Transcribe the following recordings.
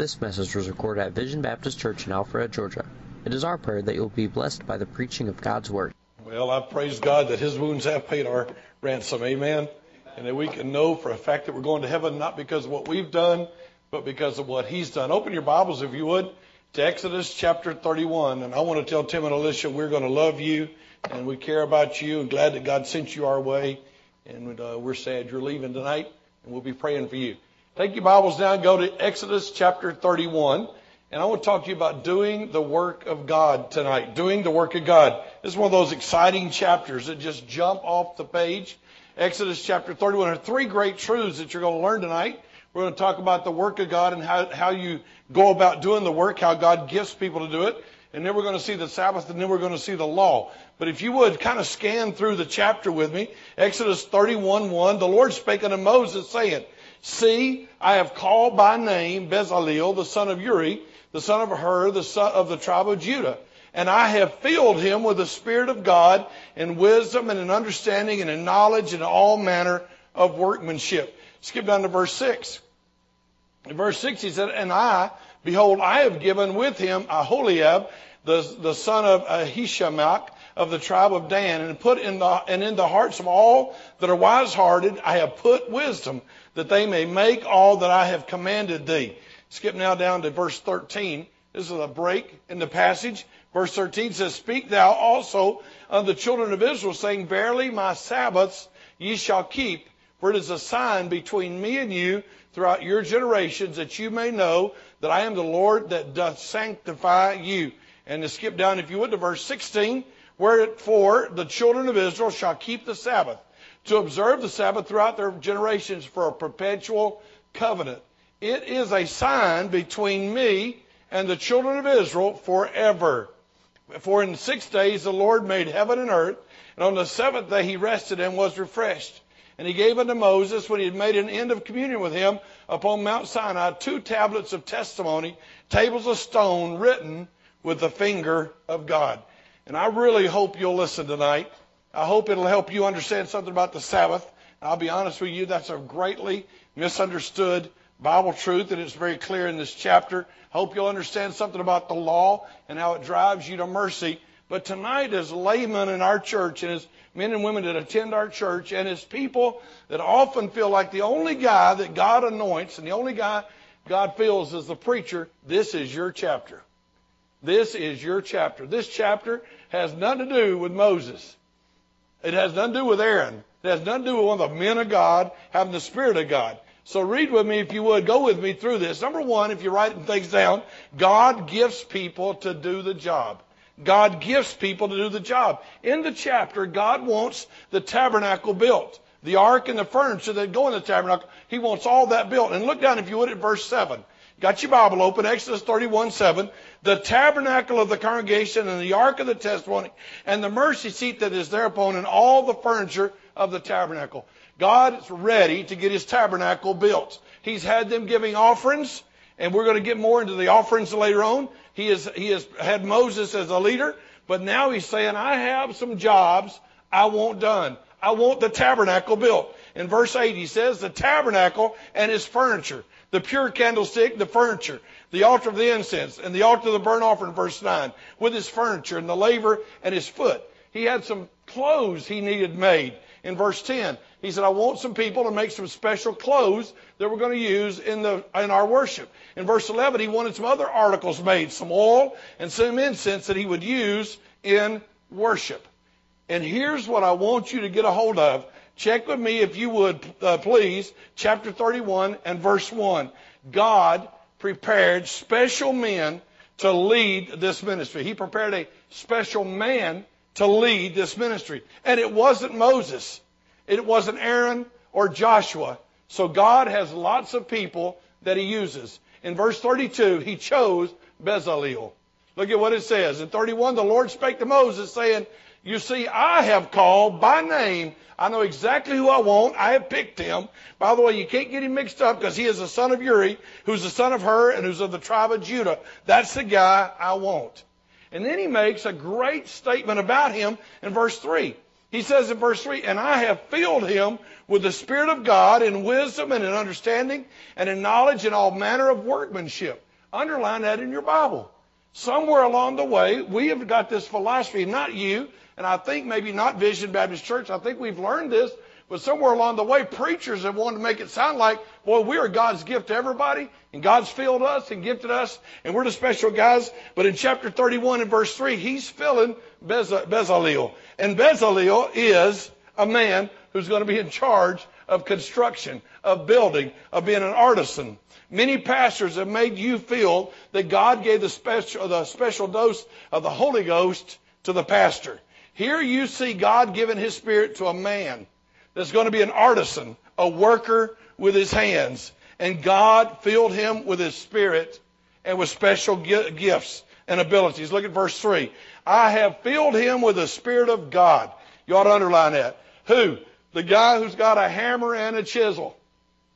This message was recorded at Vision Baptist Church in Alpharetta, Georgia. It is our prayer that you will be blessed by the preaching of God's Word. Well, I praise God that His wounds have paid our ransom. Amen. And that we can know for a fact that we're going to heaven not because of what we've done, but because of what He's done. Open your Bibles, if you would, to Exodus chapter 31. And I want to tell Tim and Alicia we're going to love you and we care about you and glad that God sent you our way. And uh, we're sad you're leaving tonight, and we'll be praying for you. Take your Bibles down, go to Exodus chapter 31. And I want to talk to you about doing the work of God tonight. Doing the work of God. This is one of those exciting chapters that just jump off the page. Exodus chapter 31. There are three great truths that you're going to learn tonight. We're going to talk about the work of God and how, how you go about doing the work, how God gifts people to do it. And then we're going to see the Sabbath, and then we're going to see the law. But if you would kind of scan through the chapter with me, Exodus 31 1, the Lord spake unto Moses, saying, See, I have called by name Bezaleel, the son of Uri, the son of Hur, the son of the tribe of Judah. And I have filled him with the Spirit of God in wisdom and in understanding and in knowledge and all manner of workmanship. Skip down to verse 6. In verse 6 he said, And I, behold, I have given with him Aholiab, the, the son of Ahishamach, of the tribe of Dan, and put in the and in the hearts of all that are wise hearted, I have put wisdom, that they may make all that I have commanded thee. Skip now down to verse 13. This is a break in the passage. Verse 13 says, Speak thou also unto the children of Israel, saying, Verily my Sabbaths ye shall keep, for it is a sign between me and you throughout your generations, that you may know that I am the Lord that doth sanctify you. And to skip down, if you would, to verse 16, Wherefore the children of Israel shall keep the Sabbath, to observe the Sabbath throughout their generations for a perpetual covenant. It is a sign between me and the children of Israel forever. For in six days the Lord made heaven and earth, and on the seventh day he rested and was refreshed. And he gave unto Moses, when he had made an end of communion with him upon Mount Sinai, two tablets of testimony, tables of stone written with the finger of God. And I really hope you'll listen tonight. I hope it'll help you understand something about the Sabbath. And I'll be honest with you, that's a greatly misunderstood Bible truth, and it's very clear in this chapter. I hope you'll understand something about the law and how it drives you to mercy. But tonight, as laymen in our church, and as men and women that attend our church, and as people that often feel like the only guy that God anoints and the only guy God feels is the preacher, this is your chapter. This is your chapter. This chapter has nothing to do with Moses. It has nothing to do with Aaron. It has nothing to do with one of the men of God having the Spirit of God. So read with me if you would. Go with me through this. Number one, if you're writing things down, God gifts people to do the job. God gifts people to do the job. In the chapter, God wants the tabernacle built. The ark and the furniture that go in the tabernacle, He wants all that built. And look down, if you would, at verse 7. Got your Bible open, Exodus 31 7. The tabernacle of the congregation and the ark of the testimony and the mercy seat that is thereupon and all the furniture of the tabernacle. God is ready to get his tabernacle built. He's had them giving offerings, and we're going to get more into the offerings later on. He has, he has had Moses as a leader, but now he's saying, I have some jobs I want done. I want the tabernacle built. In verse 8, he says, the tabernacle and its furniture the pure candlestick, the furniture, the altar of the incense, and the altar of the burnt offering, verse 9, with his furniture and the laver and his foot. He had some clothes he needed made. In verse 10, he said, I want some people to make some special clothes that we're going to use in, the, in our worship. In verse 11, he wanted some other articles made, some oil and some incense that he would use in worship. And here's what I want you to get a hold of Check with me, if you would, uh, please, chapter 31 and verse 1. God prepared special men to lead this ministry. He prepared a special man to lead this ministry. And it wasn't Moses. It wasn't Aaron or Joshua. So God has lots of people that he uses. In verse 32, he chose Bezaleel. Look at what it says. In 31, the Lord spake to Moses, saying, You see, I have called by name I know exactly who I want. I have picked him. By the way, you can't get him mixed up because he is the son of Uri, who's the son of Hur, and who's of the tribe of Judah. That's the guy I want. And then he makes a great statement about him in verse 3. He says in verse 3, And I have filled him with the Spirit of God in wisdom and in understanding and in knowledge and all manner of workmanship. Underline that in your Bible. Somewhere along the way, we have got this philosophy, not you, and I think maybe not Vision Baptist Church. I think we've learned this, but somewhere along the way, preachers have wanted to make it sound like, boy, we are God's gift to everybody, and God's filled us and gifted us, and we're the special guys. But in chapter 31 and verse 3, he's filling Bezalel. And Bezalel is a man who's going to be in charge of construction, of building, of being an artisan. Many pastors have made you feel that God gave the special, the special dose of the Holy Ghost to the pastor. Here you see God giving his spirit to a man that's going to be an artisan, a worker with his hands. And God filled him with his spirit and with special gifts and abilities. Look at verse 3. I have filled him with the spirit of God. You ought to underline that. Who? The guy who's got a hammer and a chisel.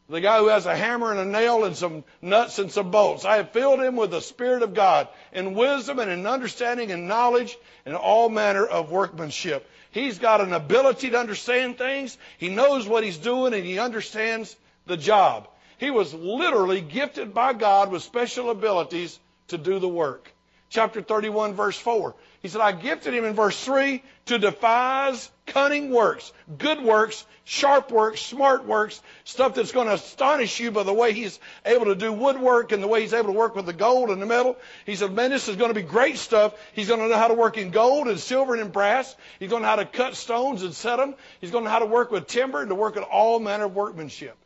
The guy who has a hammer and a nail and some nuts and some bolts. I have filled him with the Spirit of God in wisdom and in understanding and knowledge and all manner of workmanship. He's got an ability to understand things. He knows what he's doing and he understands the job. He was literally gifted by God with special abilities to do the work. Chapter 31 verse 4. He said, I gifted him in verse 3 to devise cunning works, good works, sharp works, smart works, stuff that's going to astonish you by the way he's able to do woodwork and the way he's able to work with the gold and the metal. He said, man, this is going to be great stuff. He's going to know how to work in gold and silver and in brass. He's going to know how to cut stones and set them. He's going to know how to work with timber and to work at all manner of workmanship.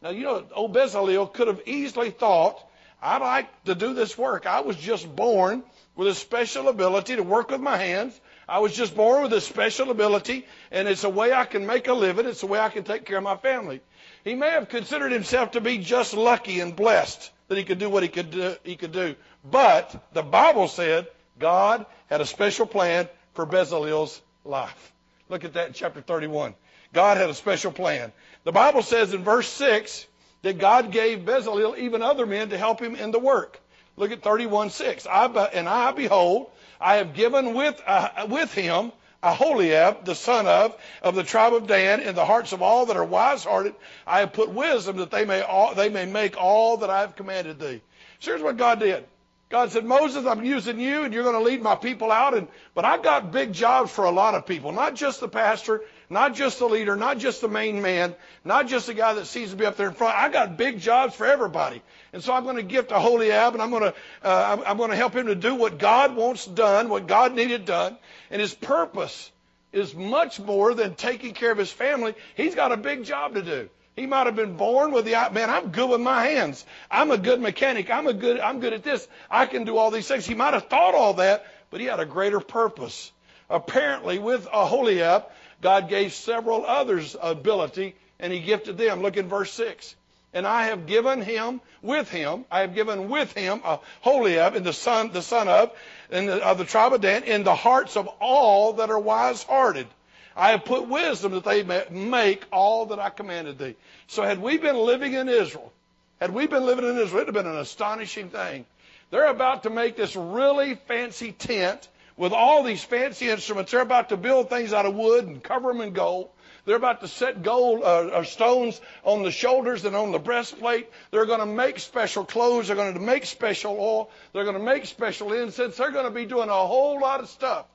Now, you know, old Bezalel could have easily thought, I'd like to do this work. I was just born with a special ability to work with my hands. I was just born with a special ability, and it's a way I can make a living. It's a way I can take care of my family. He may have considered himself to be just lucky and blessed that he could do what he could do, he could do. But the Bible said God had a special plan for Bezalel's life. Look at that in chapter 31. God had a special plan. The Bible says in verse 6 that God gave Bezalel even other men to help him in the work. Look at 31:6. I, and I, behold, I have given with, uh, with him Aholiab, the son of, of the tribe of Dan, in the hearts of all that are wise-hearted. I have put wisdom that they may, all, they may make all that I have commanded thee. So here's what God did. God said, Moses, I'm using you and you're going to lead my people out. And, but I got big jobs for a lot of people, not just the pastor, not just the leader, not just the main man, not just the guy that seems to be up there in front. I got big jobs for everybody. And so I'm going to gift Aholiab and I'm going to, uh, I'm going to help him to do what God wants done, what God needed done. And his purpose is much more than taking care of his family. He's got a big job to do. He might have been born with the man. I'm good with my hands. I'm a good mechanic. I'm a good. I'm good at this. I can do all these things. He might have thought all that, but he had a greater purpose. Apparently, with Aholiab, God gave several others ability, and He gifted them. Look in verse 6. And I have given him with him, I have given with him a Holiab in the son, the son of, in the, of the tribe of Dan, in the hearts of all that are wise hearted. I have put wisdom that they may make all that I commanded thee. So had we been living in Israel, had we been living in Israel, it would have been an astonishing thing. They're about to make this really fancy tent with all these fancy instruments. They're about to build things out of wood and cover them in gold. They're about to set gold uh, or stones on the shoulders and on the breastplate. They're going to make special clothes. They're going to make special oil. They're going to make special incense. They're going to be doing a whole lot of stuff.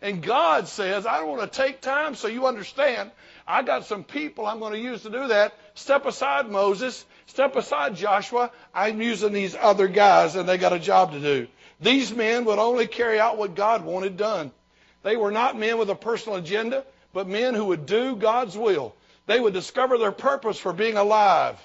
And God says, I don't want to take time so you understand. I got some people I'm going to use to do that. Step aside, Moses. Step aside, Joshua. I'm using these other guys, and they got a job to do. These men would only carry out what God wanted done. They were not men with a personal agenda, but men who would do God's will. They would discover their purpose for being alive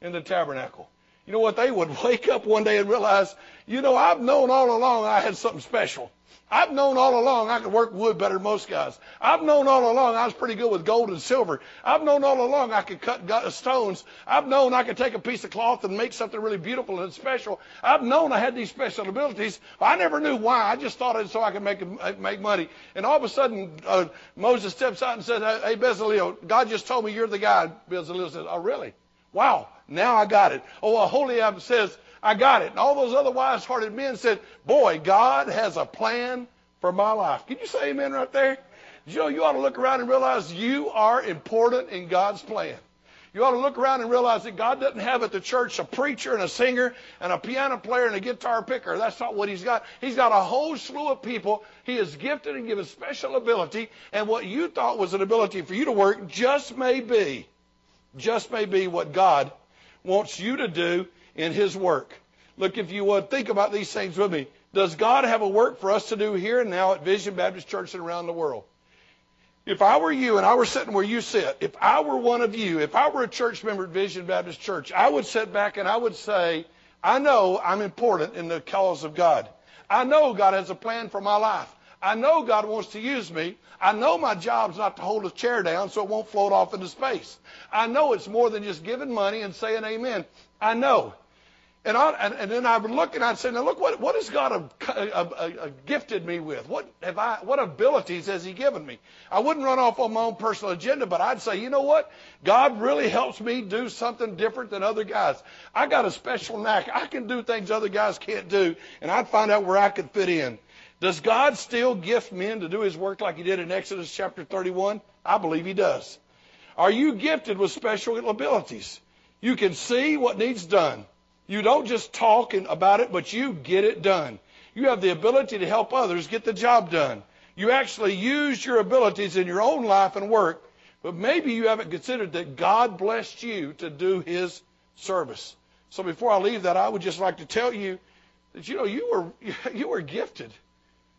in the tabernacle. You know what? They would wake up one day and realize, you know, I've known all along I had something special. I've known all along I could work wood better than most guys. I've known all along I was pretty good with gold and silver. I've known all along I could cut stones. I've known I could take a piece of cloth and make something really beautiful and special. I've known I had these special abilities. I never knew why. I just thought it so I could make make money. And all of a sudden, uh, Moses steps out and says, "Hey, Bezalel, God just told me you're the guy." Bezalel says, "Oh, really? Wow. Now I got it." Oh, Aholiab says, I got it. And all those other wise hearted men said, Boy, God has a plan for my life. Can you say amen right there? You know, you ought to look around and realize you are important in God's plan. You ought to look around and realize that God doesn't have at the church a preacher and a singer and a piano player and a guitar picker. That's not what He's got. He's got a whole slew of people He has gifted and given special ability. And what you thought was an ability for you to work just may be, just may be what God wants you to do in His work. Look, if you would, think about these things with me. Does God have a work for us to do here and now at Vision Baptist Church and around the world? If I were you and I were sitting where you sit, if I were one of you, if I were a church member at Vision Baptist Church, I would sit back and I would say, I know I'm important in the cause of God. I know God has a plan for my life. I know God wants to use me. I know my job's not to hold a chair down so it won't float off into space. I know it's more than just giving money and saying amen. I know. And, I, and, and then I would look and I'd say, now look, what, what has God a, a, a, gifted me with? What have I, what abilities has He given me? I wouldn't run off on my own personal agenda, but I'd say, you know what? God really helps me do something different than other guys. I got a special knack. I can do things other guys can't do, and I'd find out where I could fit in. Does God still gift men to do His work like He did in Exodus chapter 31? I believe He does. Are you gifted with special abilities? You can see what needs done. You don't just talk about it, but you get it done. You have the ability to help others get the job done. You actually use your abilities in your own life and work, but maybe you haven't considered that God blessed you to do His service. So before I leave that, I would just like to tell you that you know you were you were gifted.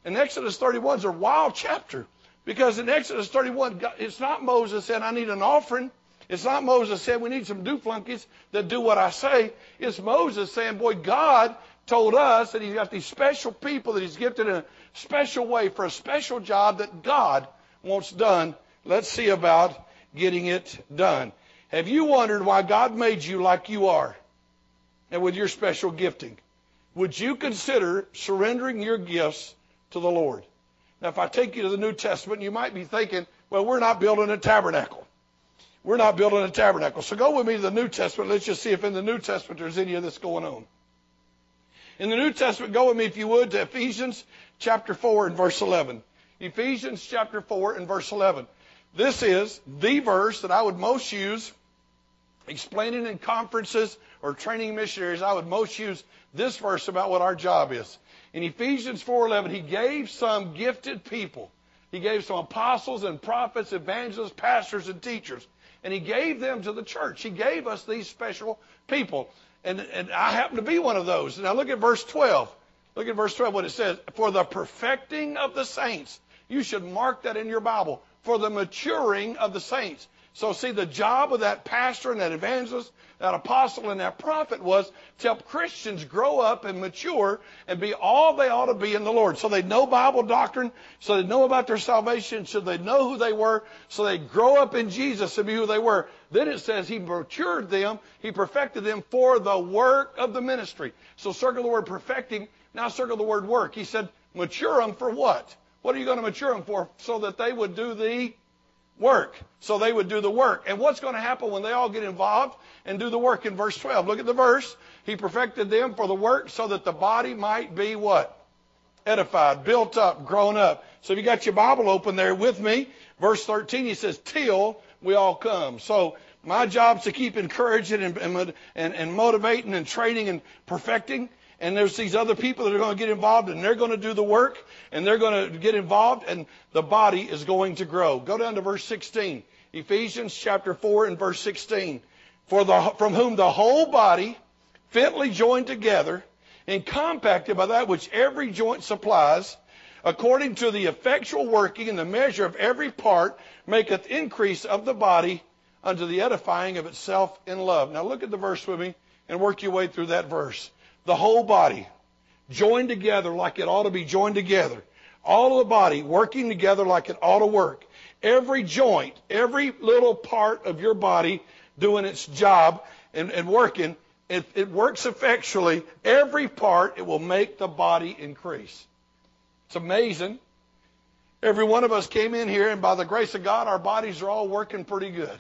And Exodus 31 is a wild chapter because in Exodus 31, it's not Moses saying, "I need an offering." It's not Moses saying we need some dooflunkies that do what I say. It's Moses saying, boy, God told us that he's got these special people that he's gifted in a special way for a special job that God wants done. Let's see about getting it done. Have you wondered why God made you like you are and with your special gifting? Would you consider surrendering your gifts to the Lord? Now, if I take you to the New Testament, you might be thinking, well, we're not building a tabernacle. We're not building a tabernacle. So go with me to the New Testament. Let's just see if in the New Testament there's any of this going on. In the New Testament, go with me, if you would, to Ephesians chapter 4 and verse 11. Ephesians chapter 4 and verse 11. This is the verse that I would most use explaining in conferences or training missionaries. I would most use this verse about what our job is. In Ephesians 4:11, he gave some gifted people. He gave some apostles and prophets, evangelists, pastors and teachers and he gave them to the church. He gave us these special people. And, and I happen to be one of those. Now look at verse 12. Look at verse 12, what it says. For the perfecting of the saints. You should mark that in your Bible. For the maturing of the saints. So see, the job of that pastor and that evangelist that apostle and that prophet was to help Christians grow up and mature and be all they ought to be in the Lord. So they know Bible doctrine, so they know about their salvation, so they know who they were, so they grow up in Jesus and be who they were. Then it says he matured them, he perfected them for the work of the ministry. So circle the word perfecting, now circle the word work. He said, mature them for what? What are you going to mature them for? So that they would do the work. So they would do the work. And what's going to happen when they all get involved and do the work in verse 12? Look at the verse. He perfected them for the work so that the body might be what? Edified, built up, grown up. So if you got your Bible open there with me, verse 13, he says, till we all come. So my job is to keep encouraging and, and, and motivating and training and perfecting and there's these other people that are going to get involved and they're going to do the work and they're going to get involved and the body is going to grow. Go down to verse 16. Ephesians chapter 4 and verse 16. For the, from whom the whole body fitly joined together and compacted by that which every joint supplies, according to the effectual working and the measure of every part, maketh increase of the body unto the edifying of itself in love. Now look at the verse with me and work your way through that verse the whole body joined together like it ought to be joined together. All of the body working together like it ought to work. Every joint, every little part of your body doing its job and, and working, If it works effectually. Every part, it will make the body increase. It's amazing. Every one of us came in here, and by the grace of God, our bodies are all working pretty good.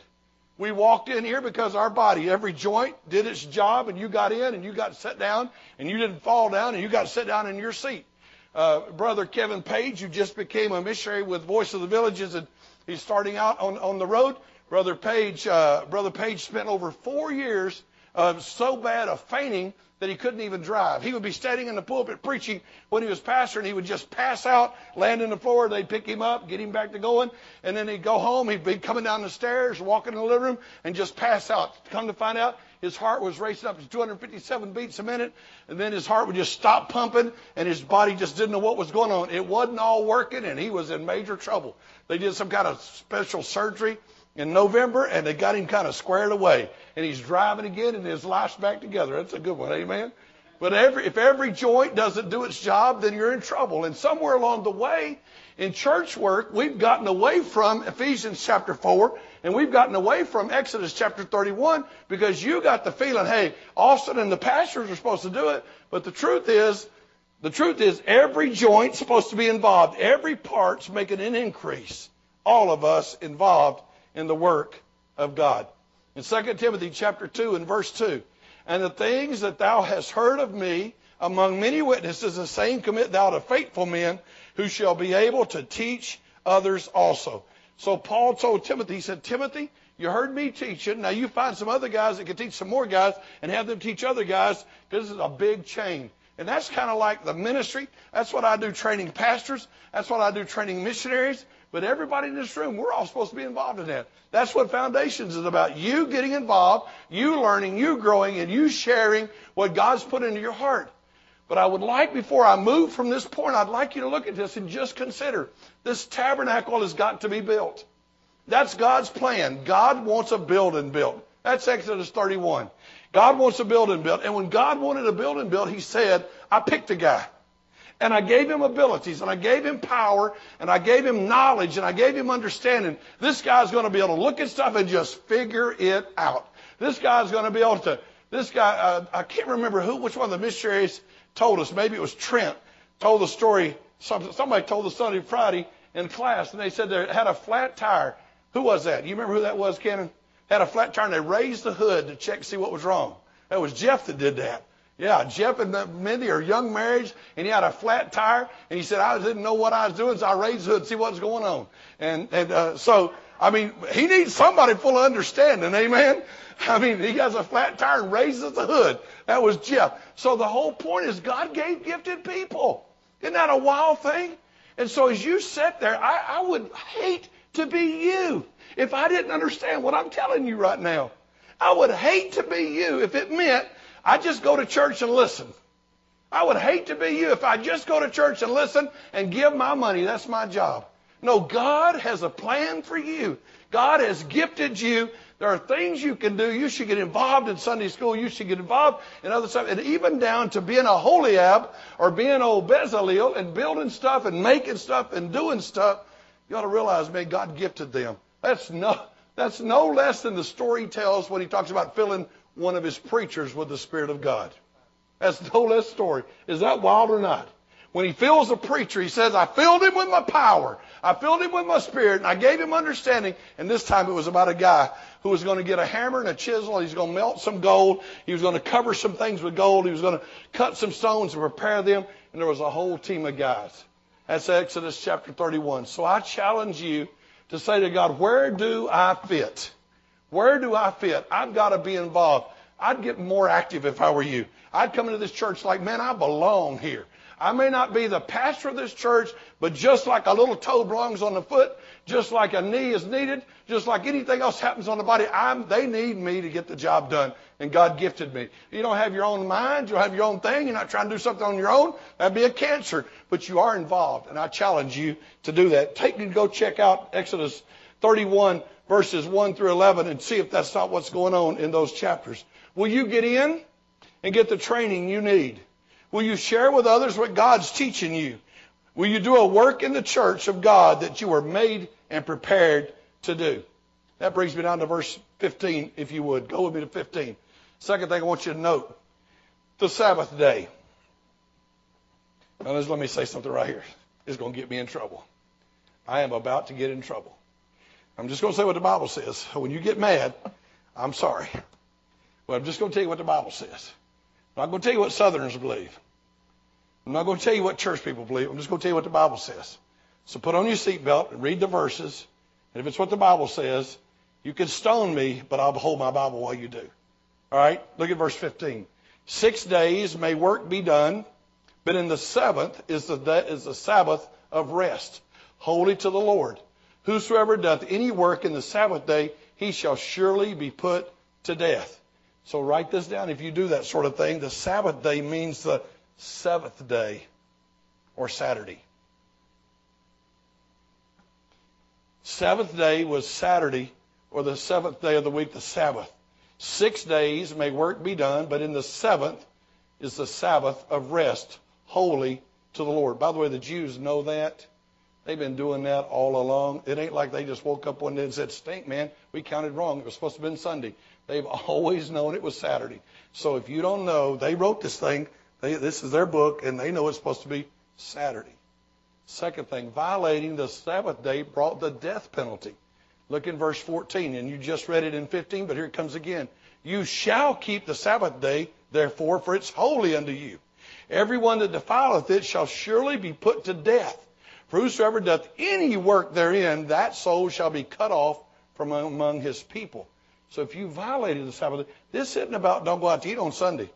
We walked in here because our body, every joint did its job, and you got in and you got set down, and you didn't fall down, and you got set down in your seat. Uh, Brother Kevin Page, who just became a missionary with Voice of the Villages, and he's starting out on, on the road, Brother Page, uh, Brother Page spent over four years uh, so bad of fainting that he couldn't even drive. He would be standing in the pulpit preaching when he was pastor, and he would just pass out, land on the floor. They'd pick him up, get him back to going, and then he'd go home. He'd be coming down the stairs, walking in the living room, and just pass out. Come to find out, his heart was racing up to 257 beats a minute, and then his heart would just stop pumping, and his body just didn't know what was going on. It wasn't all working, and he was in major trouble. They did some kind of special surgery in November, and they got him kind of squared away. And he's driving again, and his life's back together. That's a good one, amen. But every, if every joint doesn't do its job, then you're in trouble. And somewhere along the way, in church work, we've gotten away from Ephesians chapter 4, and we've gotten away from Exodus chapter 31 because you got the feeling, hey, Austin and the pastors are supposed to do it. But the truth is, the truth is, every joint's supposed to be involved. Every part's making an increase. All of us involved in the work of God. In 2 Timothy chapter 2 and verse 2, and the things that thou hast heard of me among many witnesses, the same commit thou to faithful men who shall be able to teach others also. So Paul told Timothy, he said, Timothy, you heard me teaching. Now you find some other guys that can teach some more guys and have them teach other guys because this is a big chain. And that's kind of like the ministry. That's what I do training pastors. That's what I do training missionaries. But everybody in this room, we're all supposed to be involved in that. That's what Foundations is about. You getting involved, you learning, you growing, and you sharing what God's put into your heart. But I would like, before I move from this point, I'd like you to look at this and just consider this tabernacle has got to be built. That's God's plan. God wants a building built. That's Exodus 31. God wants a building built. And when God wanted a building built, He said, I picked a guy. And I gave him abilities, and I gave him power, and I gave him knowledge, and I gave him understanding. This guy's going to be able to look at stuff and just figure it out. This guy's going to be able to. This guy, uh, I can't remember who, which one of the missionaries told us. Maybe it was Trent. Told the story. Somebody told the Sunday Friday in class, and they said they had a flat tire. Who was that? You remember who that was, Cannon? Had a flat tire, and they raised the hood to check to see what was wrong. That was Jeff that did that. Yeah, Jeff and Mindy are young marriage, and he had a flat tire, and he said, I didn't know what I was doing, so I raised the hood see what was going on. And, and uh, so, I mean, he needs somebody full of understanding, amen? I mean, he has a flat tire and raises the hood. That was Jeff. So the whole point is God gave gifted people. Isn't that a wild thing? And so as you sit there, I, I would hate to be you if I didn't understand what I'm telling you right now. I would hate to be you if it meant I just go to church and listen. I would hate to be you if I just go to church and listen and give my money. That's my job. No, God has a plan for you. God has gifted you. There are things you can do. You should get involved in Sunday school. You should get involved in other stuff. And even down to being Aholiab or being old Bezalel and building stuff and making stuff and doing stuff. You ought to realize, man, God gifted them. That's no, that's no less than the story tells when he talks about filling one of his preachers with the Spirit of God. That's no less story. Is that wild or not? When he fills a preacher, he says, I filled him with my power. I filled him with my spirit, and I gave him understanding. And this time it was about a guy who was going to get a hammer and a chisel. He's going to melt some gold. He was going to cover some things with gold. He was going to cut some stones and prepare them. And there was a whole team of guys. That's Exodus chapter 31. So I challenge you to say to God, where do I fit? Where do I fit? I've got to be involved. I'd get more active if I were you. I'd come into this church like, man, I belong here. I may not be the pastor of this church, but just like a little toe belongs on the foot, just like a knee is needed, just like anything else happens on the body, I'm, they need me to get the job done. And God gifted me. You don't have your own mind. You don't have your own thing. You're not trying to do something on your own. That'd be a cancer. But you are involved. And I challenge you to do that. Take and go check out Exodus 31 verses 1 through 11 and see if that's not what's going on in those chapters. Will you get in and get the training you need? Will you share with others what God's teaching you? Will you do a work in the church of God that you were made and prepared to do? That brings me down to verse 15, if you would. Go with me to 15. Second thing I want you to note the Sabbath day. Now, let me say something right here. It's going to get me in trouble. I am about to get in trouble. I'm just going to say what the Bible says. When you get mad, I'm sorry. But I'm just going to tell you what the Bible says. I'm not going to tell you what Southerners believe. I'm not going to tell you what church people believe. I'm just going to tell you what the Bible says. So put on your seatbelt and read the verses. And if it's what the Bible says, You can stone me, but I'll hold my Bible while you do. All right? Look at verse 15. Six days may work be done, but in the seventh is the, is the Sabbath of rest, holy to the Lord. Whosoever doth any work in the Sabbath day, he shall surely be put to death. So write this down. If you do that sort of thing, the Sabbath day means the seventh day or Saturday. Seventh day was Saturday or the seventh day of the week, the Sabbath. Six days may work be done, but in the seventh is the Sabbath of rest, holy to the Lord. By the way, the Jews know that. They've been doing that all along. It ain't like they just woke up one day and said, Stink, man, we counted wrong. It was supposed to have been Sunday. They've always known it was Saturday. So if you don't know, they wrote this thing. They, this is their book, and they know it's supposed to be Saturday. Second thing, violating the Sabbath day brought the death penalty. Look in verse 14, and you just read it in 15, but here it comes again. You shall keep the Sabbath day, therefore, for it's holy unto you. Everyone that defileth it shall surely be put to death. For whosoever doth any work therein, that soul shall be cut off from among his people. So if you violated the Sabbath, this isn't about don't go out to eat on Sunday.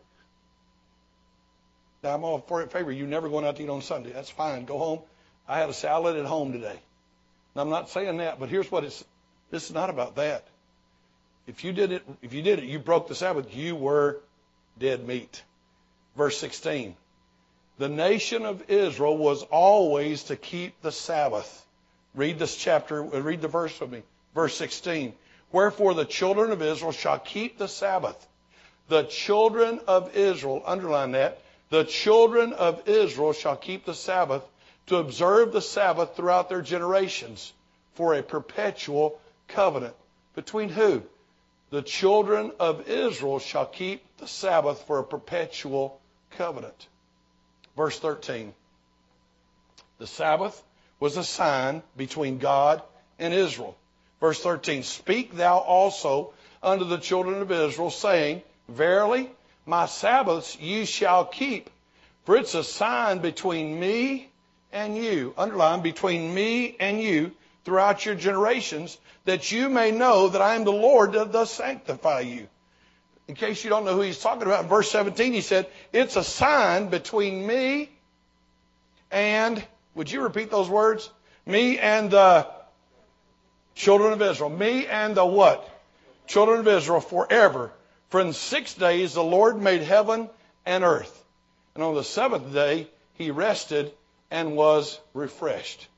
Now, I'm all for it favor you never going out to eat on Sunday. That's fine. Go home. I had a salad at home today. Now, I'm not saying that, but here's what it's this is not about that. If you did it, if you did it, you broke the Sabbath, you were dead meat. Verse 16. The nation of Israel was always to keep the Sabbath. Read this chapter, uh, read the verse with me. Verse 16. Wherefore the children of Israel shall keep the Sabbath. The children of Israel, underline that, the children of Israel shall keep the Sabbath to observe the Sabbath throughout their generations for a perpetual covenant. Between who? The children of Israel shall keep the Sabbath for a perpetual covenant. Verse 13. The Sabbath was a sign between God and Israel. Verse 13. Speak thou also unto the children of Israel, saying, Verily, my Sabbaths ye shall keep, for it's a sign between me and you. Underline, between me and you throughout your generations, that you may know that I am the Lord that does sanctify you. In case you don't know who he's talking about, in verse 17 he said, It's a sign between me and, would you repeat those words? Me and the children of Israel. Me and the what? Children of Israel forever. For in six days the Lord made heaven and earth. And on the seventh day he rested and was refreshed.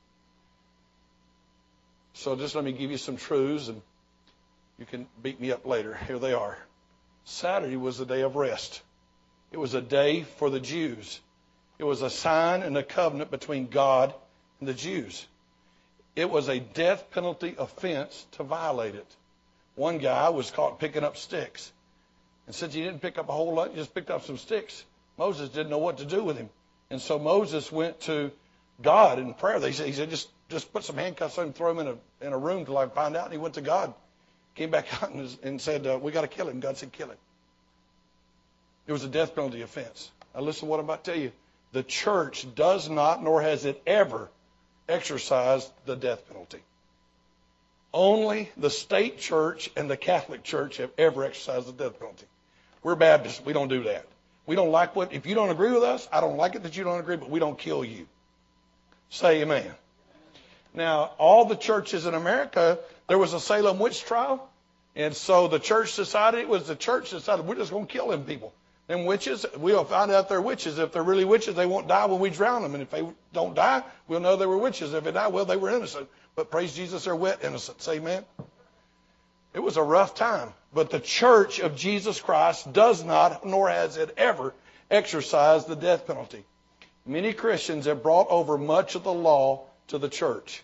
So just let me give you some truths and you can beat me up later. Here they are. Saturday was the day of rest. It was a day for the Jews. It was a sign and a covenant between God and the Jews. It was a death penalty offense to violate it. One guy was caught picking up sticks. And since he didn't pick up a whole lot, he just picked up some sticks. Moses didn't know what to do with him. And so Moses went to God in prayer. He said, just just put some handcuffs on him, throw him in a in a room till I find out. And he went to God, came back out and, and said, uh, "We got to kill him." God said, "Kill him." It was a death penalty offense. Now listen to what I'm about to tell you. The church does not, nor has it ever, exercised the death penalty. Only the state church and the Catholic Church have ever exercised the death penalty. We're Baptists. We don't do that. We don't like what, if you don't agree with us, I don't like it that you don't agree, but we don't kill you. Say amen. Now, all the churches in America, there was a Salem witch trial. And so the church decided, it was the church decided, we're just going to kill them people. Them witches, we'll find out they're witches. If they're really witches, they won't die when we drown them. And if they don't die, we'll know they were witches. If they die, well, they were innocent. But praise Jesus, they're wet innocents. Amen. It was a rough time. But the church of Jesus Christ does not, nor has it ever, exercised the death penalty. Many Christians have brought over much of the law to the church.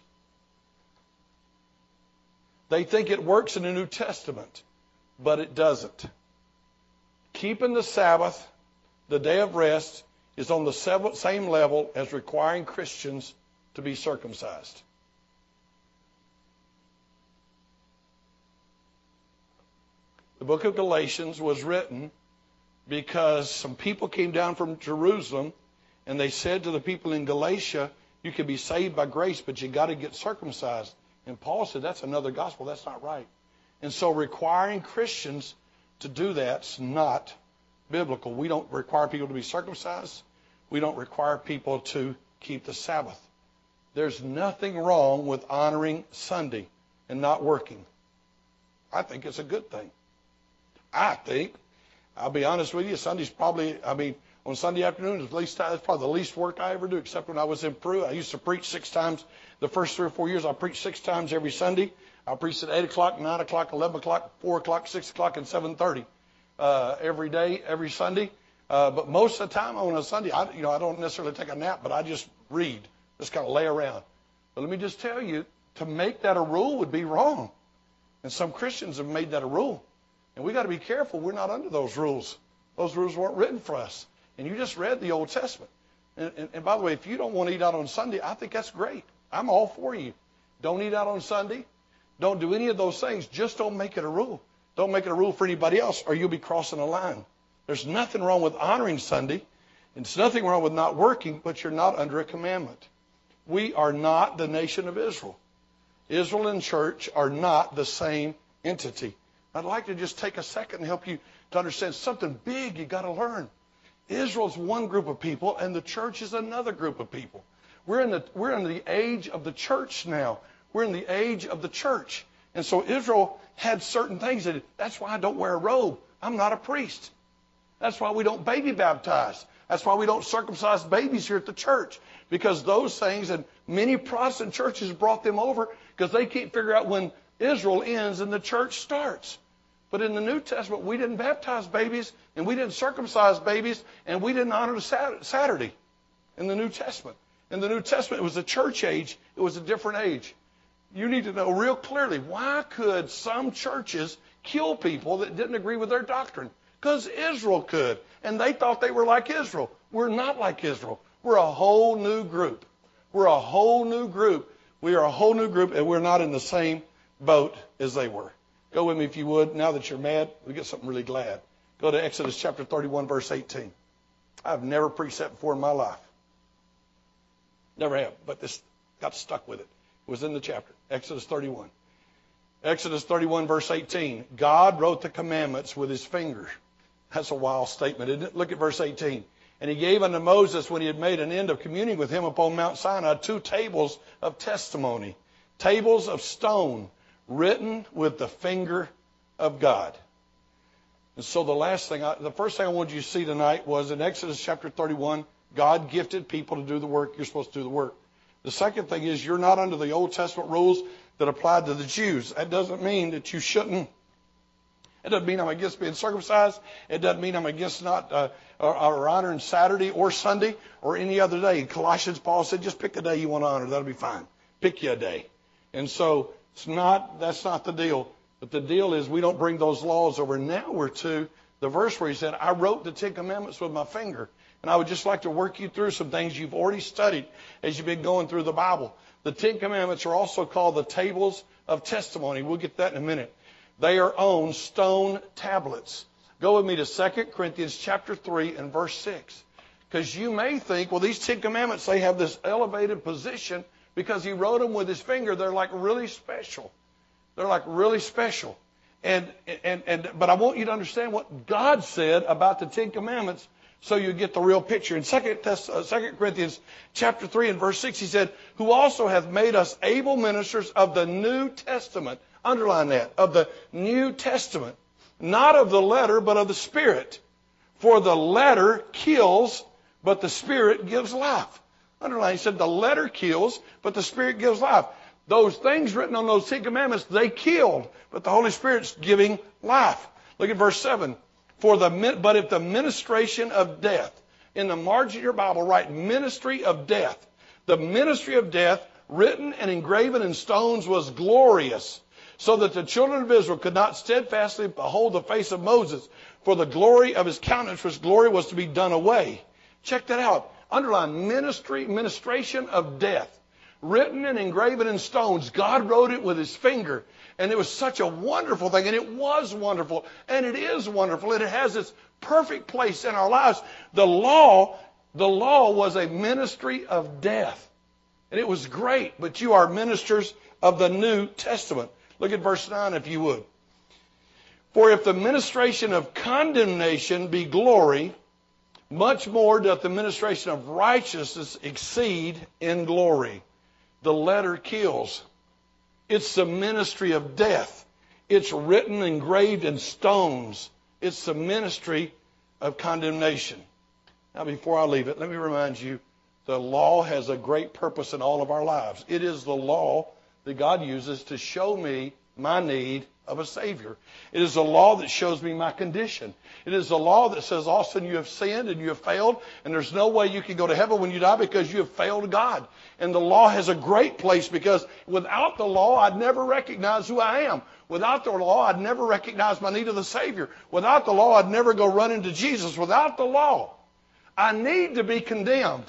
They think it works in the New Testament, but it doesn't. Keeping the Sabbath, the day of rest, is on the same level as requiring Christians to be circumcised. The book of Galatians was written because some people came down from Jerusalem and they said to the people in Galatia, you can be saved by grace, but you got to get circumcised. And Paul said, that's another gospel. That's not right. And so requiring Christians to do that's not biblical. We don't require people to be circumcised. We don't require people to keep the Sabbath. There's nothing wrong with honoring Sunday and not working. I think it's a good thing. I think, I'll be honest with you, Sunday's probably, I mean, on Sunday afternoons, at least probably the least work I ever do, except when I was in Peru. I used to preach six times. The first three or four years, I preached six times every Sunday. I preached at 8 o'clock, 9 o'clock, 11 o'clock, 4 o'clock, 6 o'clock, and 7.30 uh, every day, every Sunday. Uh, but most of the time on a Sunday, I, you know, I don't necessarily take a nap, but I just read, just kind of lay around. But let me just tell you, to make that a rule would be wrong. And some Christians have made that a rule. And we got to be careful. We're not under those rules. Those rules weren't written for us. And you just read the Old Testament. And, and, and by the way, if you don't want to eat out on Sunday, I think that's great. I'm all for you. Don't eat out on Sunday. Don't do any of those things. Just don't make it a rule. Don't make it a rule for anybody else, or you'll be crossing a line. There's nothing wrong with honoring Sunday. It's nothing wrong with not working, but you're not under a commandment. We are not the nation of Israel. Israel and church are not the same entity. I'd like to just take a second and help you to understand something big you got to learn. Israel's one group of people, and the church is another group of people. We're in the we're in the age of the church now. We're in the age of the church, and so Israel had certain things that. That's why I don't wear a robe. I'm not a priest. That's why we don't baby baptize. That's why we don't circumcise babies here at the church because those things and many Protestant churches brought them over because they can't figure out when Israel ends and the church starts. But in the New Testament, we didn't baptize babies and we didn't circumcise babies and we didn't honor the Saturday in the New Testament. In the New Testament, it was a church age. It was a different age. You need to know real clearly why could some churches kill people that didn't agree with their doctrine? Because Israel could. And they thought they were like Israel. We're not like Israel. We're a whole new group. We're a whole new group. We are a whole new group, and we're not in the same boat as they were. Go with me if you would. Now that you're mad, we get something really glad. Go to Exodus chapter 31, verse 18. I've never preached that before in my life. Never have, but this got stuck with it. It was in the chapter, Exodus 31. Exodus 31, verse 18. God wrote the commandments with his finger. That's a wild statement, isn't it? Look at verse 18. And he gave unto Moses, when he had made an end of communing with him upon Mount Sinai, two tables of testimony, tables of stone written with the finger of God. And so the last thing, I, the first thing I wanted you to see tonight was in Exodus chapter 31, God gifted people to do the work. You're supposed to do the work. The second thing is you're not under the Old Testament rules that applied to the Jews. That doesn't mean that you shouldn't. It doesn't mean I'm against being circumcised. It doesn't mean I'm against not uh, or, or honoring Saturday or Sunday or any other day. In Colossians, Paul said, just pick a day you want to honor. That'll be fine. Pick you a day. And so it's not, that's not the deal. But the deal is we don't bring those laws over. Now we're to the verse where he said, I wrote the Ten Commandments with my finger. And I would just like to work you through some things you've already studied as you've been going through the Bible. The Ten Commandments are also called the tables of testimony. We'll get that in a minute. They are on stone tablets. Go with me to 2 Corinthians chapter 3 and verse 6. Because you may think, well, these Ten Commandments, they have this elevated position because he wrote them with his finger. They're like really special. They're like really special. And, and, and, but I want you to understand what God said about the Ten Commandments so you get the real picture. In 2 uh, Corinthians chapter 3 and verse 6, he said, who also hath made us able ministers of the New Testament. Underline that. Of the New Testament. Not of the letter, but of the Spirit. For the letter kills, but the Spirit gives life. Underline, he said, the letter kills, but the Spirit gives life. Those things written on those Ten Commandments, they killed, but the Holy Spirit's giving life. Look at verse 7. For the, but if the ministration of death, in the margin of your Bible, write ministry of death. The ministry of death, written and engraven in stones, was glorious, so that the children of Israel could not steadfastly behold the face of Moses, for the glory of his countenance, which glory was to be done away. Check that out. Underline ministry, ministration of death. Written and engraven in stones. God wrote it with his finger. And it was such a wonderful thing. And it was wonderful. And it is wonderful. And it has its perfect place in our lives. The law, the law was a ministry of death. And it was great. But you are ministers of the New Testament. Look at verse 9 if you would. For if the ministration of condemnation be glory, much more doth the ministration of righteousness exceed in glory. The letter kills. It's the ministry of death. It's written, engraved in stones. It's the ministry of condemnation. Now, before I leave it, let me remind you the law has a great purpose in all of our lives. It is the law that God uses to show me my need of a Savior. It is a law that shows me my condition. It is a law that says, Austin, you have sinned and you have failed, and there's no way you can go to heaven when you die because you have failed God. And the law has a great place because without the law, I'd never recognize who I am. Without the law, I'd never recognize my need of the Savior. Without the law, I'd never go run into Jesus. Without the law, I need to be condemned.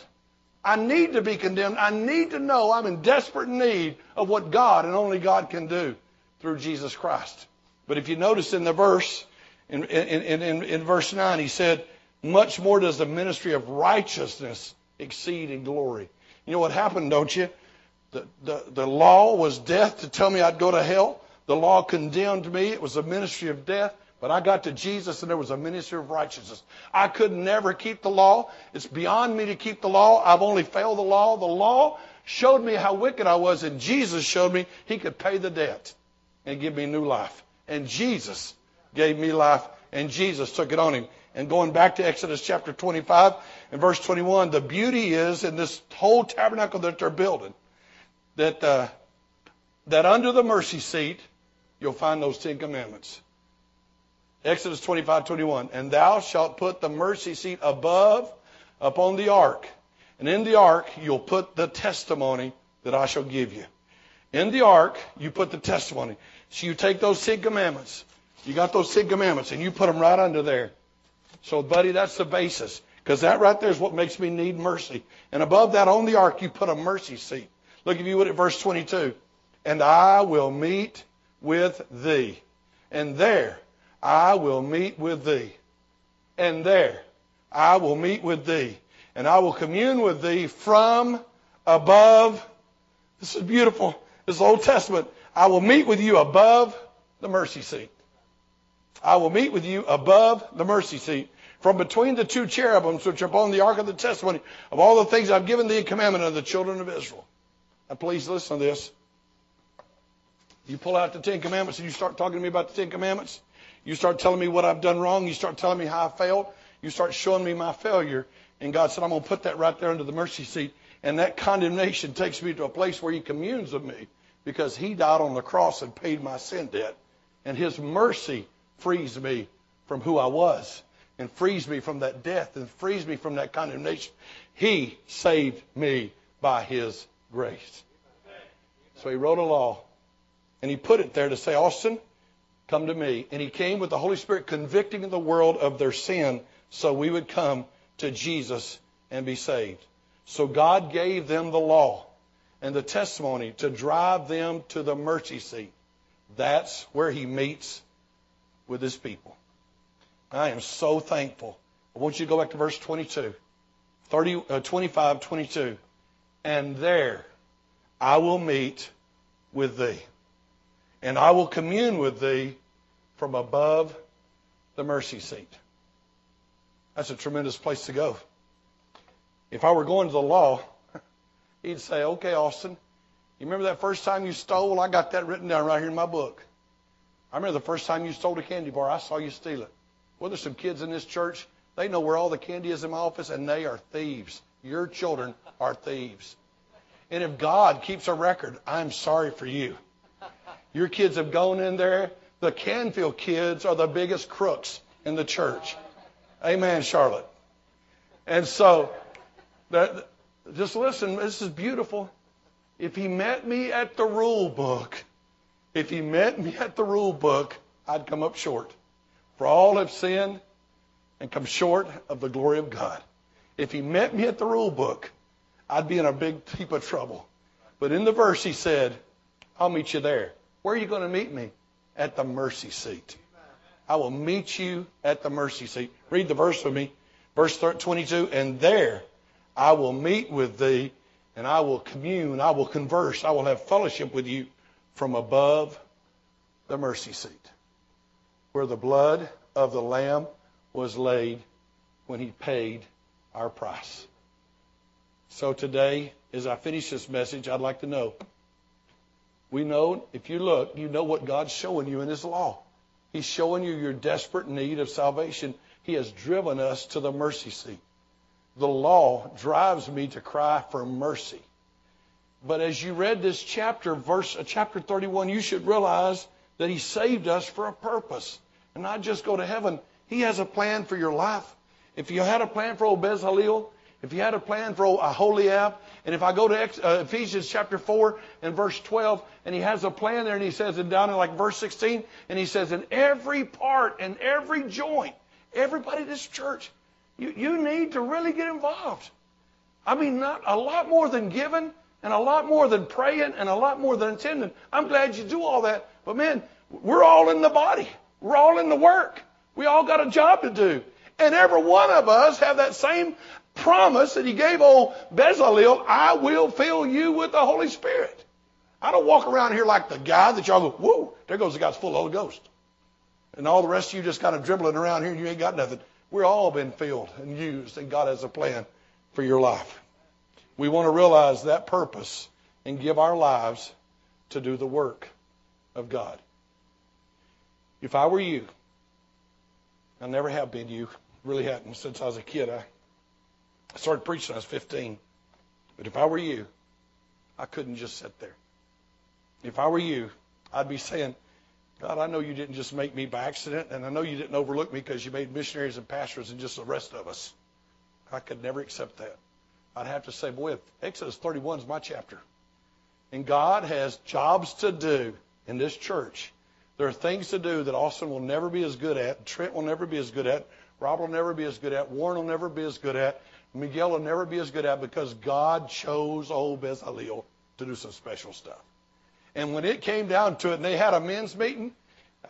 I need to be condemned. I need to know I'm in desperate need of what God and only God can do through Jesus Christ. But if you notice in the verse, in, in, in, in, verse 9, he said, Much more does the ministry of righteousness exceed in glory. You know what happened, don't you? The, the, the law was death to tell me I'd go to hell. The law condemned me. It was a ministry of death. But I got to Jesus and there was a ministry of righteousness. I could never keep the law. It's beyond me to keep the law. I've only failed the law. The law showed me how wicked I was, and Jesus showed me he could pay the debt and give me new life. And Jesus gave me life, and Jesus took it on him. And going back to Exodus chapter 25 and verse 21, the beauty is in this whole tabernacle that they're building that uh, that under the mercy seat you'll find those Ten Commandments. Exodus 25, 21. And thou shalt put the mercy seat above upon the ark. And in the ark you'll put the testimony that I shall give you. In the ark, you put the testimony. So you take those Ten Commandments. You got those Ten Commandments, and you put them right under there. So, buddy, that's the basis. Because that right there is what makes me need mercy. And above that, on the ark, you put a mercy seat. Look, if you would, at verse 22. And I will meet with thee. And there I will meet with thee. And there I will meet with thee. And I will commune with thee from above. This is beautiful. This is Old Testament. I will meet with you above the mercy seat. I will meet with you above the mercy seat. From between the two cherubims which are upon the ark of the testimony of all the things I've given thee a commandment of the children of Israel. Now please listen to this. You pull out the Ten Commandments and you start talking to me about the Ten Commandments. You start telling me what I've done wrong. You start telling me how I failed. You start showing me my failure. And God said, I'm going to put that right there under the mercy seat. And that condemnation takes me to a place where He communes with me because He died on the cross and paid my sin debt. And His mercy frees me from who I was and frees me from that death and frees me from that condemnation. He saved me by His grace. So He wrote a law and He put it there to say, Austin, come to me. And he came with the Holy Spirit convicting the world of their sin so we would come to Jesus and be saved. So God gave them the law and the testimony to drive them to the mercy seat. That's where he meets with his people. I am so thankful. I want you to go back to verse 22, 30, uh, 25, 22. And there I will meet with thee and I will commune with thee from above the mercy seat. That's a tremendous place to go. If I were going to the law, he'd say, okay, Austin, you remember that first time you stole? I got that written down right here in my book. I remember the first time you stole a candy bar. I saw you steal it. Well, there's some kids in this church. They know where all the candy is in my office, and they are thieves. Your children are thieves. And if God keeps a record, I'm sorry for you. Your kids have gone in there. The Canfield kids are the biggest crooks in the church. Amen, Charlotte. And so, that, just listen, this is beautiful. If he met me at the rule book, if he met me at the rule book, I'd come up short. For all have sinned and come short of the glory of God. If he met me at the rule book, I'd be in a big heap of trouble. But in the verse, he said, I'll meet you there. Where are you going to meet me? At the mercy seat. I will meet you at the mercy seat. Read the verse with me. Verse 22. And there I will meet with thee, and I will commune, I will converse, I will have fellowship with you from above the mercy seat. where the blood of the Lamb was laid when he paid our price. So today, as I finish this message, I'd like to know. We know, if you look, you know what God's showing you in His law. He's showing you your desperate need of salvation. He has driven us to the mercy seat. The law drives me to cry for mercy. But as you read this chapter, verse uh, chapter 31, you should realize that He saved us for a purpose, and not just go to heaven. He has a plan for your life. If you had a plan for old Bezalel, if you had a plan for Aholiab, and if I go to uh, Ephesians chapter 4 and verse 12, and he has a plan there, and he says, and down in like verse 16, and he says, in every part and every joint, everybody in this church, you, you need to really get involved. I mean, not a lot more than giving, and a lot more than praying, and a lot more than attending. I'm glad you do all that, but man, we're all in the body. We're all in the work. We all got a job to do. And every one of us have that same promise that he gave old Bezalel, I will fill you with the Holy Spirit. I don't walk around here like the guy that y'all go, whoa, there goes the guy's full of the Holy Ghost. And all the rest of you just kind of dribbling around here and you ain't got nothing. We're all been filled and used, and God has a plan for your life. We want to realize that purpose and give our lives to do the work of God. If I were you, I never have been you, really hadn't since I was a kid. I started preaching when I was 15. But if I were you, I couldn't just sit there. If I were you, I'd be saying, God, I know you didn't just make me by accident, and I know you didn't overlook me because you made missionaries and pastors and just the rest of us. I could never accept that. I'd have to say, boy, Exodus 31 is my chapter. And God has jobs to do in this church. There are things to do that Austin will never be as good at, Trent will never be as good at, Rob will never be as good at, Warren will never be as good at, Miguel will never be as good at because God chose old Bezalel to do some special stuff. And when it came down to it and they had a men's meeting,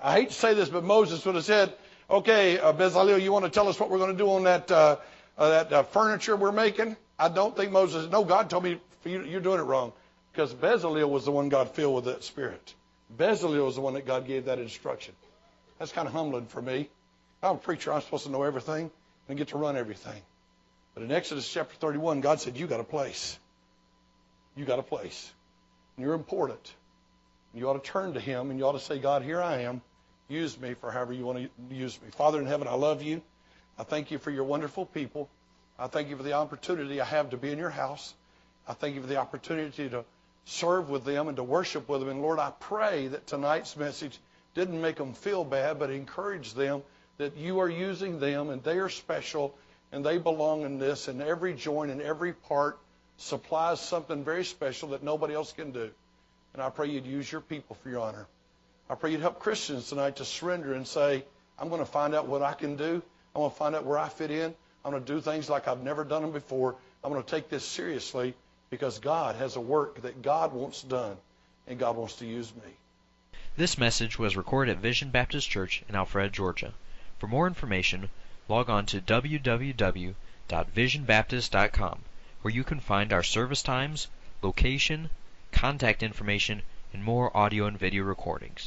I hate to say this, but Moses would have said, okay, uh, Bezalel, you want to tell us what we're going to do on that, uh, uh, that uh, furniture we're making? I don't think Moses, no, God told me you, you're doing it wrong. Because Bezalel was the one God filled with that spirit. Bezalel was the one that God gave that instruction. That's kind of humbling for me. I'm a preacher. I'm supposed to know everything and get to run everything. But in Exodus chapter 31, God said, You got a place. You got a place. You're important. You ought to turn to Him and you ought to say, God, here I am. Use me for however you want to use me. Father in heaven, I love you. I thank you for your wonderful people. I thank you for the opportunity I have to be in your house. I thank you for the opportunity to serve with them and to worship with them. And Lord, I pray that tonight's message didn't make them feel bad, but encourage them that you are using them and they are special and they belong in this, and every joint and every part supplies something very special that nobody else can do. And I pray you'd use your people for your honor. I pray you'd help Christians tonight to surrender and say, I'm going to find out what I can do. I'm going to find out where I fit in. I'm going to do things like I've never done them before. I'm going to take this seriously because God has a work that God wants done, and God wants to use me. This message was recorded at Vision Baptist Church in Alpharetta, Georgia. For more information, log on to www.visionbaptist.com, where you can find our service times, location, contact information, and more audio and video recordings.